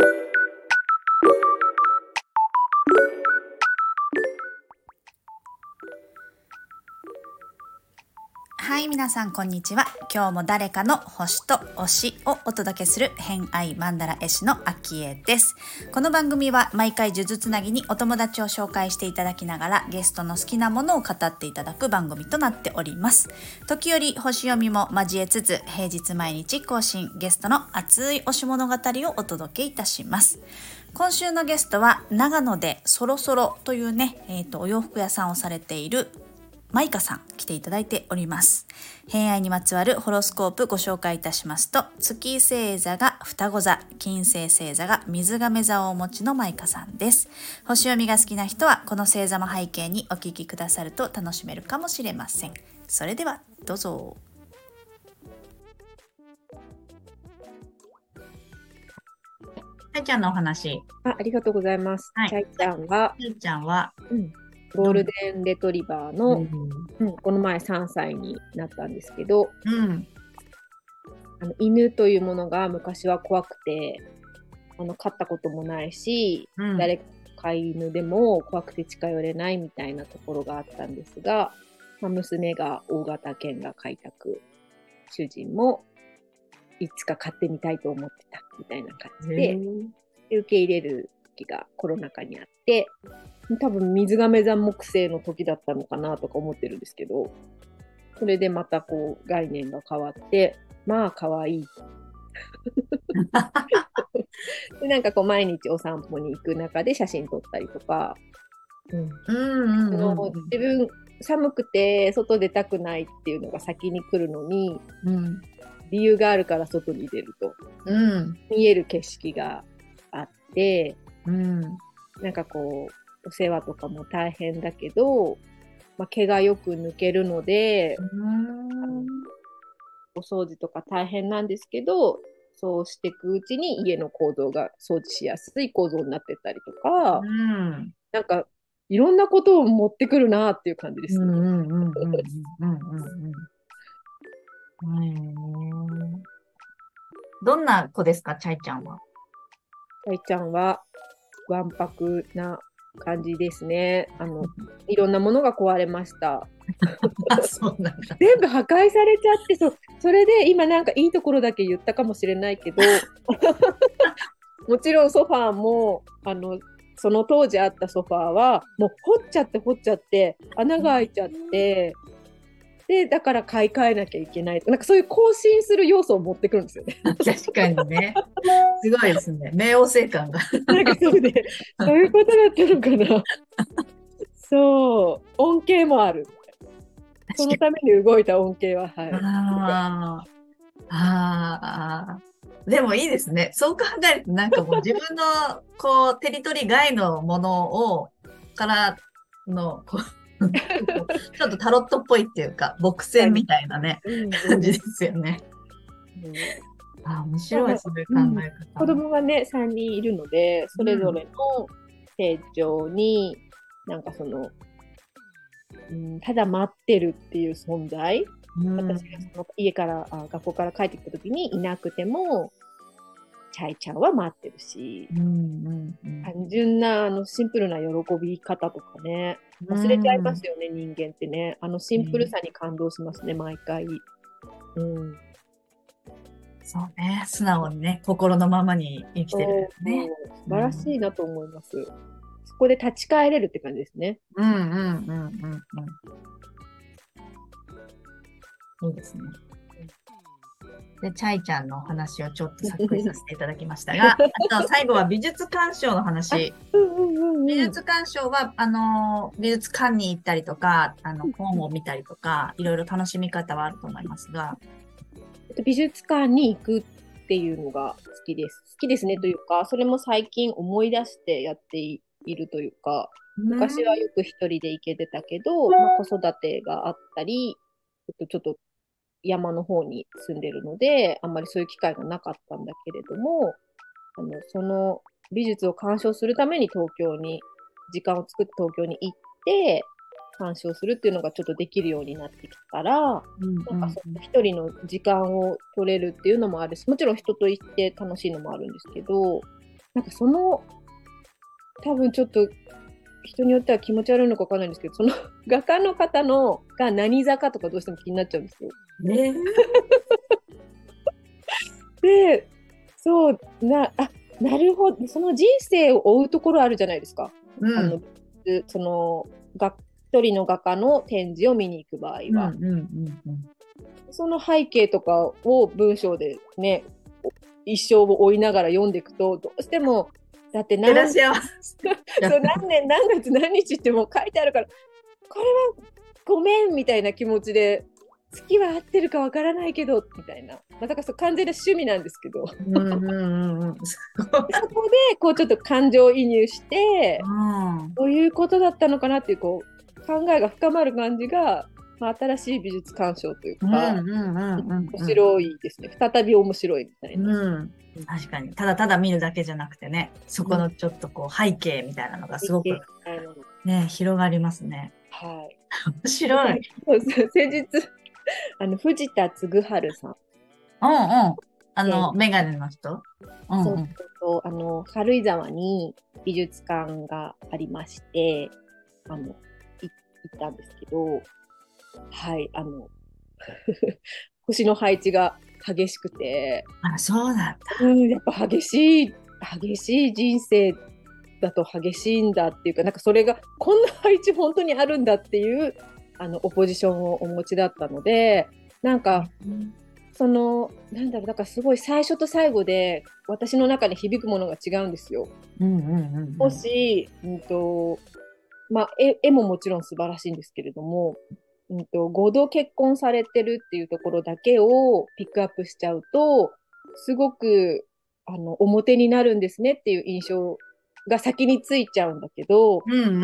thank you はい、皆さんこんにちは。今日も誰かの星と推しをお届けする偏愛マンダラ絵師のアキエです。この番組は毎回呪術つなぎにお友達を紹介していただきながらゲストの好きなものを語っていただく番組となっております。時折星読みも交えつつ平日毎日更新ゲストの熱い推し物語をお届けいたします。今週のゲストは長野でそろそろというね、えーとお洋服屋さんをされているマイカさん来ていただいております。偏愛にまつわるホロスコープご紹介いたしますと、月星座が双子座、金星星座が水亀座をお持ちのマイカさんです。星読みが好きな人はこの星座も背景にお聞きくださると楽しめるかもしれません。それではどうぞ。はいちゃんのお話。あありがとうございます。はいチャイちゃんは、ちゃんは、うん、ゴールデンレトリバーの、うん、うんこの前3歳になったんですけどうん、あの犬というものが昔は怖くてあの飼ったこともないし、うん、誰か飼い犬でも怖くて近寄れないみたいなところがあったんですが、まあ、娘が大型犬が飼いたく主人もいつか飼ってみたいと思ってたみたいな感じで。で受け入れる時がコロナ禍にあって多分水亀座木星の時だったのかなとか思ってるんですけどそれでまたこう概念が変わってまあ可愛い。でなんかこう毎日お散歩に行く中で写真撮ったりとか、うん。うんうんその自分寒くて外出たくないっていうのが先に来るのにうん。理由があるから外に出ると。うん。見える景色があってうん。なんかこう、お世話とかも大変だけど、まあ、毛がよく抜けるので、お掃除とか大変なんですけど、そうしていくうちに家の構造が掃除しやすい構造になってったりとか、うん。なんかいろんなことを持ってくるなっていう感じですね。どんな子ですか、チャイちゃんは？たいちゃんはわんぱくな感じですね。あの、いろんなものが壊れました。全部破壊されちゃってそそれで今なんかいいところだけ言ったかもしれないけど もちろんソファーもあのその当時あったソファーはもう掘っちゃって掘っちゃって穴が開いちゃってでだから買い替えなきゃいけないなんかそういう更新する要素を持ってくるんですよね。確かにね。すごいですね。冥王星感が。なんかそうでそういうことだったのかな。そう恩恵もある。そのために動いた恩恵ははい。ああ。ああ。でもいいですね。そう考えると、なんかもう自分の、こう、テリトリー外のものを、からの、こう、ちょっとタロットっぽいっていうか、木星みたいなね、感じですよね。うん。あ面白い、そういう考え方。子供がね3人いるのでそれぞれの成長に、なんかその、うん、ただ待ってるっていう存在、うん、私がその家からあ学校から帰ってきた時にいなくてもチャイちゃんは待ってるしうんうんうん単純なあのシンプルな喜び方とかね忘れちゃいますよね、人間ってねあのシンプルさに感動しますね、毎回。うんそうね、素直にね、心のままに生きてるね。素晴らしいなと思います。そこで立ち返れるって感じですね。うんうんうんうんうん。いいですね。で、チャイちゃんのお話をちょっとさっくりさせていただきましたが、あと最後は美術鑑賞の話。美術鑑賞は、あの、美術館に行ったりとか、あの、本を見たりとか、いろいろ楽しみ方はあると思いますが、美術館に行くっていうのが好きです。好きですねというか、それも最近思い出してやっているというか、昔はよく一人で行けてたけど、まあ、子育てがあったり、ちょっとちょっと山の方に住んでるので、あんまりそういう機会がなかったんだけれども、あのその美術を鑑賞するために東京に、時間を作って東京に行って、鑑賞するっていうのがちょっとできるようになってきたら、なんかその一人の時間を取れるっていうのもあるし、もちろん人と行って楽しいのもあるんですけど、なんかその、多分ちょっと人によっては気持ち悪いのかわかんないんですけど、その画家の方のが何座かとかどうしても気になっちゃうんですよ。ね。で、そう、な、あ、なるほど、その人生を追うところあるじゃないですか。うん。あの、その、が一人の画家の展示を見に行く場合は、うんうんうんその背景とかを文章でね、一生を追いながら読んでいくと、どうしても、だって何 そう何年何月何日ってもう書いてあるからこれはごめんみたいな気持ちで月は合ってるかわからないけどみたいな、まあ、だからそう完全な趣味なんですけど。そうんうんうんうん。すごいこでこうちょっと感情移入してうん。どういうことだったのかなっていうこう考えが深まる感じが、まあ、新しい美術鑑賞というか、うんうんうんうん面白いですね。再び面白いみたいな。うん、確かに。ただただ見るだけじゃなくてね、そこのちょっとこう背景みたいなのがすごくね、広がりますね。はい。面白い。先日あの藤田嗣治さん。うんうん。あの、メガネの人？うんそううん。そうそうあの軽井沢に美術館がありましてあのい行ったんですけどはいあの 星の配置が激しくて、あ、そうなんだ。うん、やっぱ激しい激しい人生だと激しいんだっていうかなんかそれがこんな配置本当にあるんだっていうあのオポジションをお持ちだったのでなんかそのなんだろうだからすごい最初と最後で私の中に響くものが違うんですよ。うんうんうん。もし、うんとまあ、絵絵ももちろん素晴らしいんですけれども、うん、と5度結婚されてるっていうところだけをピックアップしちゃうとすごくあの表になるんですねっていう印象が先についちゃうんだけど、うんうん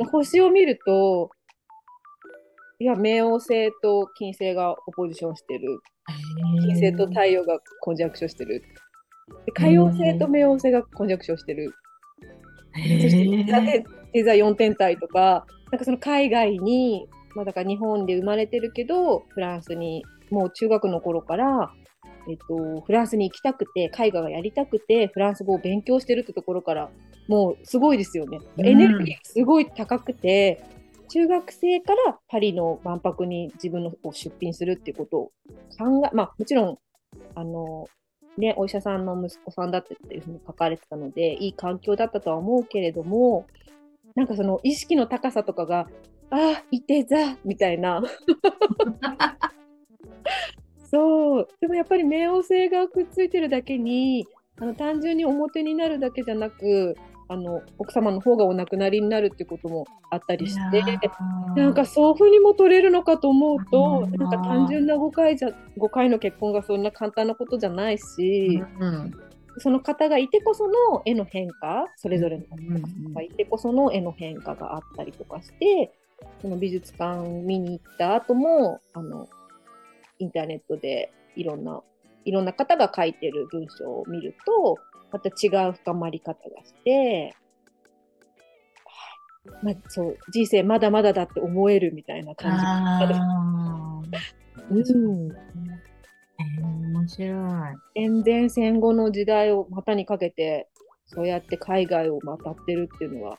うん。星を見るといや冥王星と金星がオポジションしてる金星と太陽がコンジャンクションしてる。で海洋星と冥王星がコンジャンクションしてる。そして座へ星座4天体とか、なんかその海外に、まあだから日本で生まれてるけど、フランスにもう中学の頃から、えっと、フランスに行きたくて、絵画がやりたくて、フランス語を勉強してるってところから、もうすごいですよね。うんエネルギーすごい高くて、中学生からパリの万博に自分のを出品するっていうことを考え、まあもちろん、あの、ね、お医者さんの息子さんだってっていうふうに書かれてたので、いい環境だったとは思うけれども、なんかその意識の高さとかが、ああ、いて座みたいな。そう。でもやっぱり冥王星がくっついてるだけに、あの単純に表になるだけじゃなく、あの奥様の方がお亡くなりになるってこともあったりして、なんかそういうふうにも取れるのかと思うと、うん。なんか単純な誤解じゃ誤解の結婚がそんな簡単なことじゃないし、うんその方がいてこその絵の変化、それぞれのうん方がいてこその絵の変化があったりとかして、その美術館見に行った後も、あの、インターネットでいろんな、いろんな方が書いてる文章を見ると、また違う深まり方がして、はいまあ、そう、人生まだまだだって思えるみたいな感じうんへー面白い。戦前戦後の時代を股にかけて、そうやって海外を渡ってるっていうのは、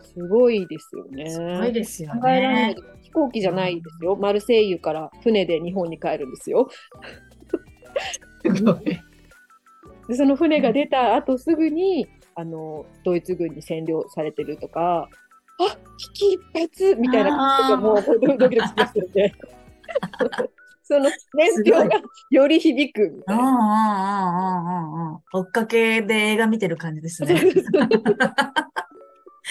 すごいですよね。すごいですよ考えられないね。飛行機じゃないですよ。マルセイユから船で日本に帰るんですよ。すごい。でその船が出た後すぐに、あの、ドイツ軍に占領されてるとか、あ危機一髪みたいなことがもうドドキドキしますよね。その年表がより響くみたいな。うんうんうんうんうんうん。追っかけで映画見てる感じですね。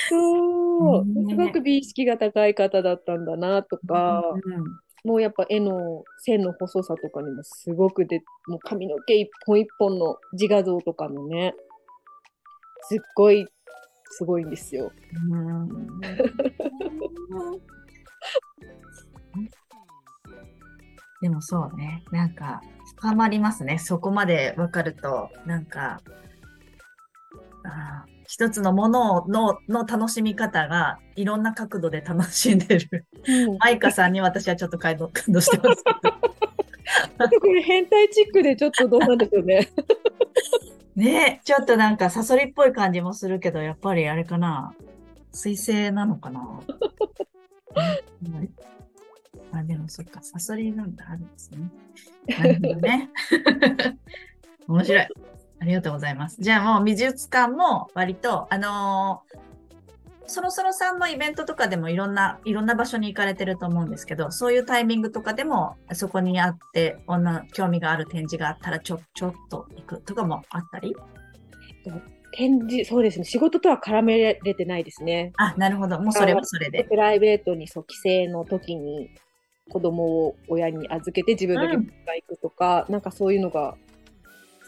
そう、ねすごく美意識が高い方だったんだなとか、もうやっぱ絵の線の細さとかにもすごくで、もう髪の毛一本一本の自画像とかのね、すっごいすごいんですよ。うん でもそうね、なんか深まりますね。そこまで分かると、なんか、一つのもののの楽しみ方がいろんな角度で楽しんでる。マイカさんに私はちょっと感動感動してますけど。これ変態チックでちょっとどうなんでしょうね。ねちょっとなんかサソリっぽい感じもするけど、やっぱりあれかな。水星なのかな。うんあ、でもそっか、サソリなんてあるんですね。なるほどね。面白い。ありがとうございます。じゃあもう美術館も割と、あのーそろそろさんのイベントとかでもいろんな、いろんな場所に行かれてると思うんですけど、そういうタイミングとかでも、そこにあって、女、興味がある展示があったら、ちょ、ちょっと行くとかもあったり？展示、そうですね。仕事とは絡めれてないですね。あ、なるほど。もうそれはそれで。プライベートにそう帰省の時に子供を親に預けて自分だけ行くとか、なんかそういうのが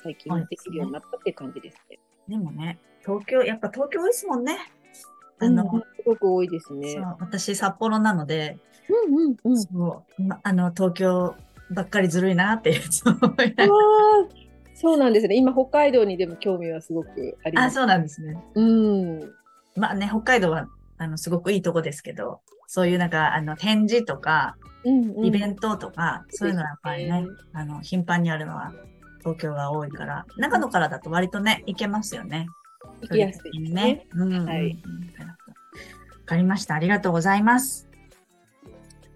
最近そうできるようになったっていう感じですね。でもね、東京、やっぱ東京ですもんね。あの、うんすごく多いですねそ。う私、札幌なので、うんうんうん。そう、ま、あの、東京ばっかりずるいなっていつも思いなあがらーそうなんですね。今北海道にでも興味はすごくありまあ、す。そうなんですね。うん。まあね、北海道は、あの、すごくいいとこですけど、そういうなんか、あの、展示とか、うんうんイベントとか、そういうのはやっぱりねそうです、あの、頻繁にあるのは東京が多いから、長野からだと割とね、行けますよね。行きやすいですね。うんはいかりました。ありがとうございます。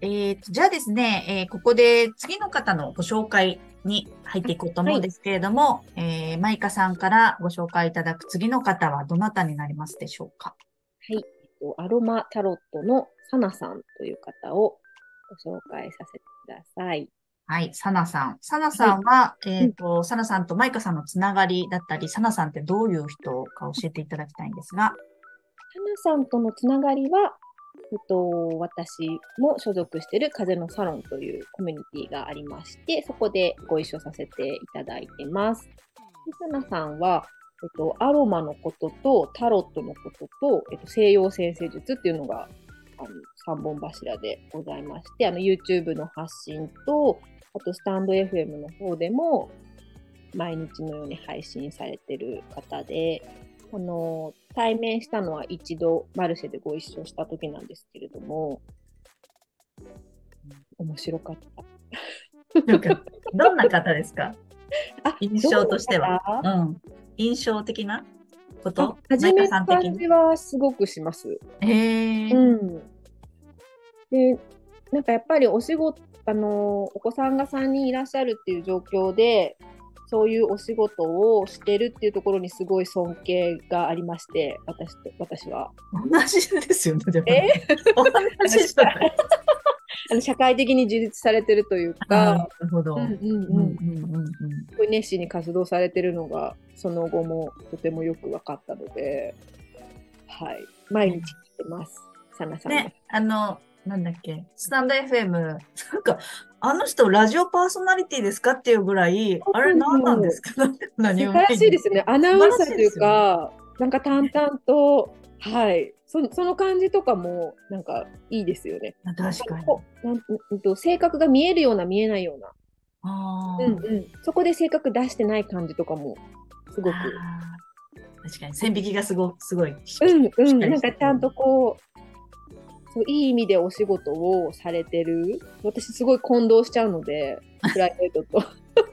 えーと、じゃあですね、えーここで次の方のご紹介に入っていこうと思うんですけれども、えーマイカさんからご紹介いただく次の方はどなたになりますでしょうか？はい。えっとアロマタロットのサナさんという方をご紹介させてください。はい、サナさん。サナさんは、えっ、と、サナさんとマイカさんのつながりだったり、サナさんってどういう人か教えていただきたいんですが、サナさんとのつながりは、えっと、私も所属している風のサロンというコミュニティがありまして、そこでご一緒させていただいてます。でサナさんは、えっと、アロマのこととタロットのことと、えっと、西洋先生術っていうのがあの3本柱でございまして、あの YouTube の発信と、あとスタンド FM の方でも毎日のように配信されてる方で、あの対面したのは一度マルシェでご一緒した時なんですけれども、面白かった。どんな方ですか？あ印象としてはどうん。印象的なこと？初めさん的に？の感じはすごくします。へー。うん。で、なんかやっぱりお仕事、あの、お子さんが3人いらっしゃるっていう状況で、そういうお仕事をしてるっていうところにすごい尊敬がありまして、私と、私は。同じですよね、でも。え？同じじゃない。あの社会的に自立されてるというあーなか、るほど。うんうんうんうんうん。うん熱心に活動されてるのが、その後もとてもよく分かったので、はい。毎日聞いてます。サナさんの。ね、あの、なんだっけ、スタンド FM、なんか、あの人、ラジオパーソナリティですかっていうぐらい、あれ、何なんですか？何素晴らしいですよね。アナウンサーという素か、なんか淡々と、はい。そその感じとかも、なんかいいですよね。確かに。なんうんと性格が見えるような、見えないような。あーうんうん。そこで性格出してない感じとかも、すごく。確かに、線引きがすごすごい。うんうん。なんかちゃんとこう、そういい意味でお仕事をされてる。私すごい混同しちゃうので、プライベートと。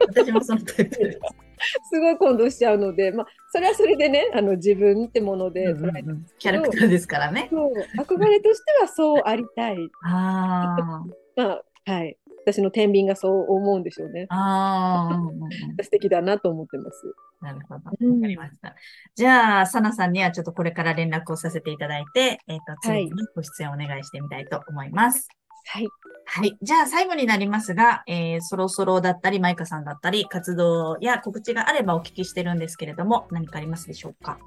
私もそのタイプです。すごい混同しちゃうので、まあ、それはそれでね、あの自分ってものでうんうん捉えて、うんキャラクターですからね。そう憧れとしてはそうありたい。ああ。まあ、はい。私の天秤がそう思うんでしょうね。ああ、うんうんうん素敵だなと思ってます。なるほど。わかうんりました。じゃあ、サナさんにはちょっとこれから連絡をさせていただいて、えっ、と、次にご出演お願いしてみたいと思います。はい。はい。じゃあ、最後になりますが、えーそろそろだったり、マイカさんだったり、活動や告知があればお聞きしてるんですけれども、何かありますでしょうか？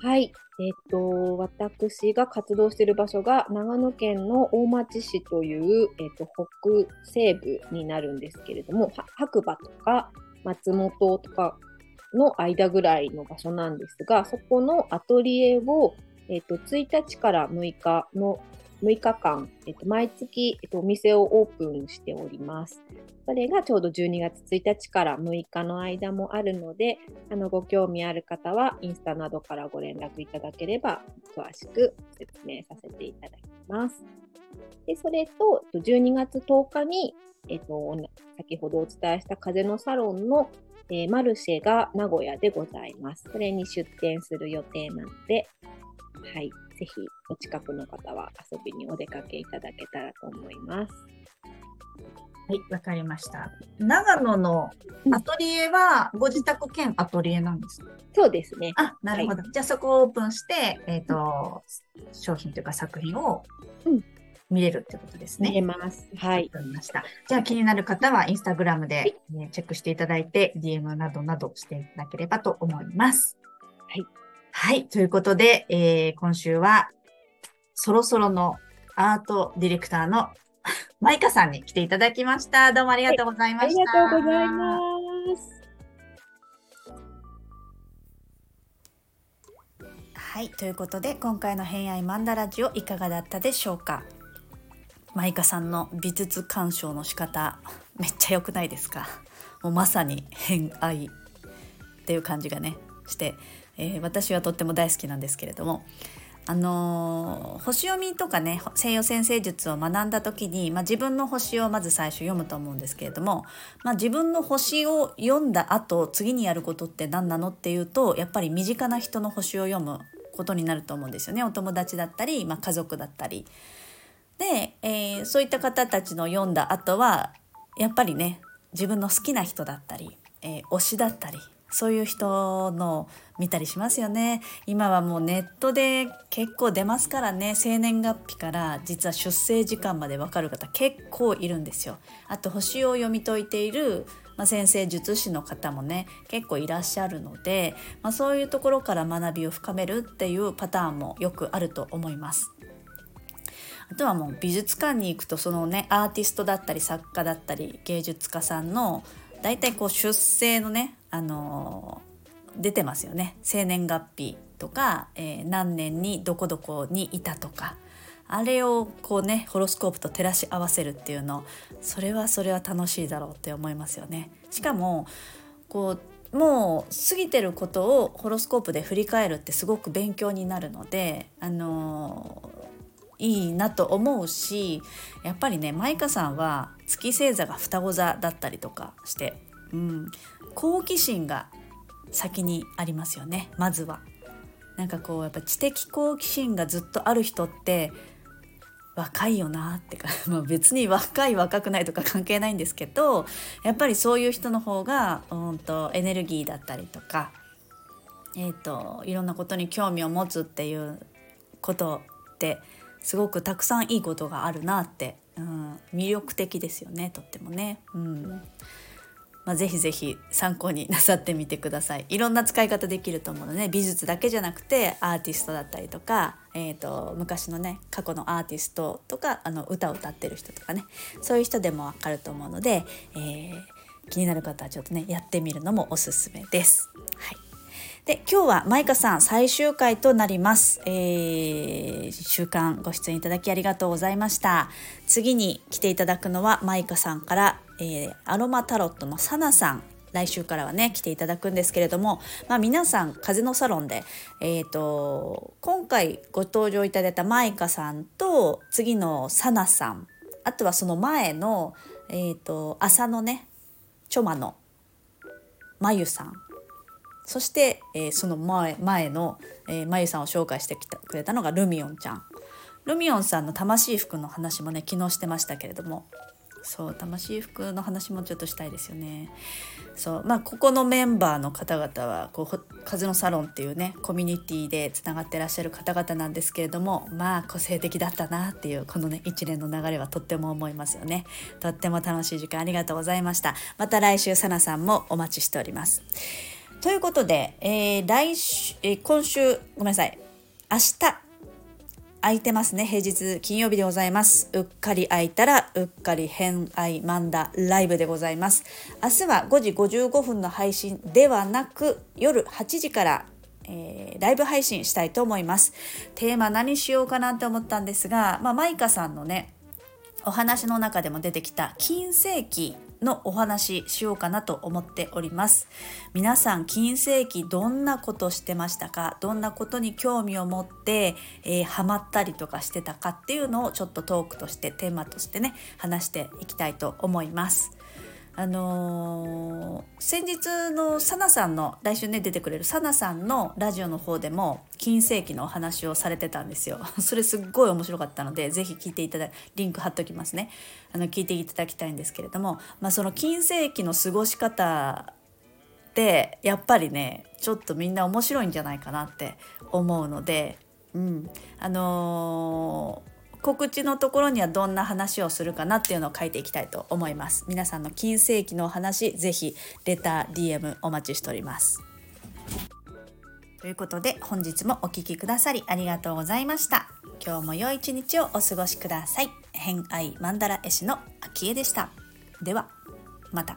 はい。えっ、と、私が活動している場所が長野県の大町市という、えっ、と、北西部になるんですけれども、白馬とか松本とかの間ぐらいの場所なんですが、そこのアトリエを、えっ、と、1日から6日の6日間、えっと、毎月、えっと、お店をオープンしております。それがちょうど12月1日から6日の間もあるので、あのご興味ある方はインスタなどからご連絡いただければ詳しく説明させていただきます。で、それと、12月10日に、えっ、と、先ほどお伝えした風のサロンの、えー、マルシェが名古屋でございます。それに出店する予定なので、はい、ぜひお近くの方は遊びにお出かけいただけたらと思います。はい、わかりました。長野のアトリエはご自宅兼アトリエなんですか、そうですね。あ、なるほど。はい、じゃあそこをオープンして、えっ、ー、と、商品というか作品を見れるってことですね。見れます。はい。わかりました。じゃあ気になる方はインスタグラムで、ね、チェックしていただいて、DM などなどしていただければと思います。はい。はい。ということで、えー、今週はそろそろのアートディレクターの マイカさんに来ていただきました。どうもありがとうございました。ありがとうございます。はい、ということで今回の偏愛マンダラジオいかがだったでしょうか。マイカさんの美術鑑賞の仕方めっちゃ良くないですか？もうまさに偏愛っていう感じがねして、えー、私はとっても大好きなんですけれどもあのー、星読みとかね西洋先生術を学んだ時に、まあ、自分の星をまず最初読むと思うんですけれども、まあ、自分の星を読んだ後次にやることって何なのっていうとやっぱり身近な人の星を読むことになると思うんですよねお友達だったり、まあ、家族だったり。で、えー、そういった方たちの読んだ後はやっぱりね自分の好きな人だったり、えー、推しだったりそういう人の見たりしますよね。今はもうネットで結構出ますからね。生年月日から実は出生時間までわかる方結構いるんですよ。あと星を読み解いている、まあ、先生術師の方もね結構いらっしゃるので、まあ、そういうところから学びを深めるっていうパターンもよくあると思います。あとはもう美術館に行くとそのねアーティストだったり作家だったり芸術家さんの大体こう出生のねあの出てますよね。生年月日とか、えー、何年にどこどこにいたとか。あれをこうねホロスコープと照らし合わせるっていうのそれはそれは楽しいだろうって思いますよね。しかもこうもう過ぎてることをホロスコープで振り返るってすごく勉強になるのであのいいなと思うしやっぱりねマイカさんは月星座が双子座だったりとかして、うん、好奇心が先にありますよねまずは。なんかこうやっぱ知的好奇心がずっとある人って若いよなってか、まあ、別に若い若くないとか関係ないんですけどやっぱりそういう人の方がうんとエネルギーだったりとか、えーと、いろんなことに興味を持つっていうことってすごくたくさんいいことがあるなって、うん、魅力的ですよねとってもね。うんまあ、ぜひぜひ参考になさってみてください。いろんな使い方できると思うので、ね、美術だけじゃなくてアーティストだったりとか、えーと、昔のね過去のアーティストとかあの歌を歌ってる人とかね。そういう人でもわかると思うので、えー、気になる方はちょっとねやってみるのもおすすめです。はい。で今日はマイカさん最終回となります、えー、週間ご出演いただきありがとうございました。次に来ていただくのはマイカさんから、えー、アロマタロットのサナさん来週からはね来ていただくんですけれども、まあ、皆さん風のサロンで、えーと、今回ご登場いただいたマイカさんと次のサナさんあとはその前の、えーと、朝のねチョマのまゆさんそして、えー、その前前の、えー、まゆさんを紹介してきてくれたのがルミオンちゃん。ルミオンさんの魂服の話もね昨日してましたけれどもそう魂服の話もちょっとしたいですよね。そうまあここのメンバーの方々はこう風のサロンっていうねコミュニティでつながってらっしゃる方々なんですけれどもまあ個性的だったなっていうこのね一連の流れはとっても思いますよね。とっても楽しい時間ありがとうございました。また来週さなさんもお待ちしております。ということで、えー、来週、えー、今週、ごめんなさい。明日、空いてますね。平日、金曜日でございます。うっかり空いたら、うっかり偏愛マンダライブでございます。明日は5時55分の配信ではなく、夜8時からえー、ライブ配信したいと思います。テーマ何しようかなって思ったんですが、まあ、マイカさんのね、お話の中でも出てきた金世紀のお話しようかなと思っております。皆さん金世紀どんなことしてましたか？どんなことに興味を持って、えー、ハマったりとかしてたかっていうのをちょっとトークとしてテーマとしてね話していきたいと思います。あのー、先日のサナさんの来週ね出てくれるサナさんのラジオの方でも金世紀のお話をされてたんですよ。それすっごい面白かったので是非聞いていただリンク貼っときますね。あの聞いていただきたいんですけれども、まあ、その金世紀の過ごし方ってやっぱりねちょっとみんな面白いんじゃないかなって思うのでうん。あのー告知のところにはどんな話をするかなっていうのを書いていきたいと思います。皆さんの金世紀のお話ぜひレター DM お待ちしております。ということで本日もお聴きくださりありがとうございました。今日も良い一日をお過ごしください。偏愛マンダラ絵師の秋江でした。ではまた。